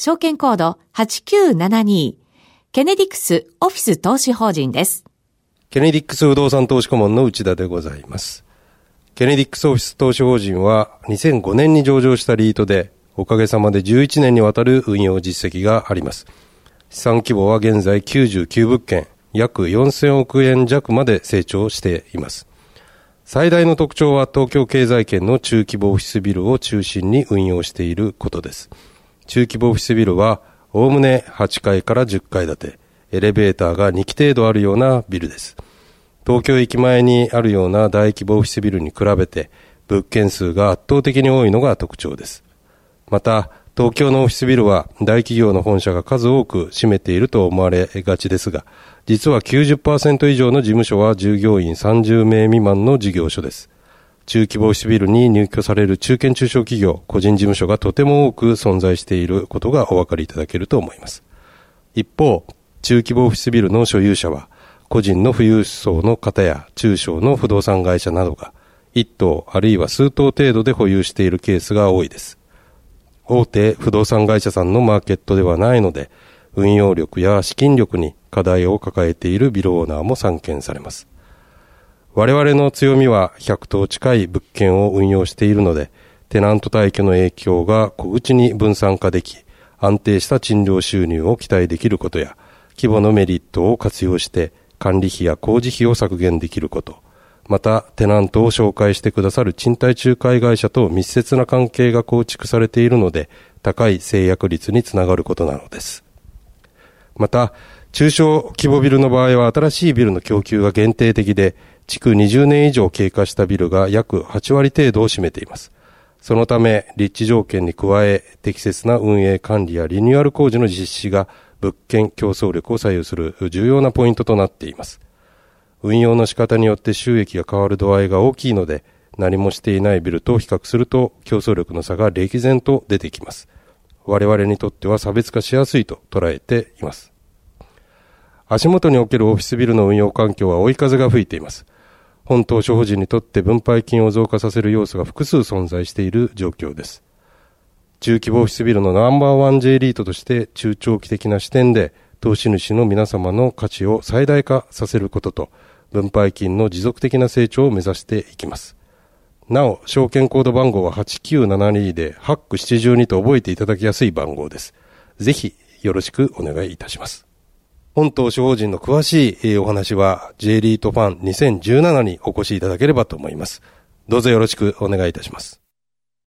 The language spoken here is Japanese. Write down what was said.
証券コード8972ケネディクスオフィス投資法人です。ケネディックス不動産投資顧問の内田でございます。ケネディックスオフィス投資法人は2005年に上場したリートでおかげさまで11年にわたる運用実績があります。資産規模は現在99物件、約4000億円弱まで成長しています。最大の特徴は東京経済圏の中規模オフィスビルを中心に運用していることです。中規模オフィスビルは、おおむね8階から10階建て、エレベーターが2基程度あるようなビルです。東京駅前にあるような大規模オフィスビルに比べて、物件数が圧倒的に多いのが特徴です。また、東京のオフィスビルは大企業の本社が数多く占めていると思われがちですが、実は90%以上の事務所は従業員30名未満の事業所です。中規模オフィスビルに入居される中堅中小企業、個人事務所がとても多く存在していることがお分かりいただけると思います。一方、中規模オフィスビルの所有者は、個人の富裕層の方や中小の不動産会社などが、一棟あるいは数棟程度で保有しているケースが多いです。大手不動産会社さんのマーケットではないので、運用力や資金力に課題を抱えているビルオーナーも散見されます。我々の強みは100棟近い物件を運用しているので、テナント退去の影響が小口に分散化でき、安定した賃料収入を期待できることや、規模のメリットを活用して管理費や工事費を削減できること、またテナントを紹介してくださる賃貸仲介会社と密接な関係が構築されているので、高い制約率につながることなのです。また、中小規模ビルの場合は新しいビルの供給が限定的で、築20年以上経過したビルが約8割程度を占めています。そのため、立地条件に加え、適切な運営管理やリニューアル工事の実施が物件競争力を左右する重要なポイントとなっています。運用の仕方によって収益が変わる度合いが大きいので、何もしていないビルと比較すると競争力の差が歴然と出てきます。我々にとっては差別化しやすいと捉えています。足元におけるオフィスビルの運用環境は追い風が吹いています。本島諸法人にとって分配金を増加させる要素が複数存在している状況です。中規模オフィスビルのナンバーワン J リートとして中長期的な視点で投資主の皆様の価値を最大化させることと分配金の持続的な成長を目指していきます。なお、証券コード番号は8972で、ハック72と覚えていただきやすい番号です。ぜひ、よろしくお願いいたします。本投資法人の詳しいお話は、J リートファン2017にお越しいただければと思います。どうぞよろしくお願いいたします。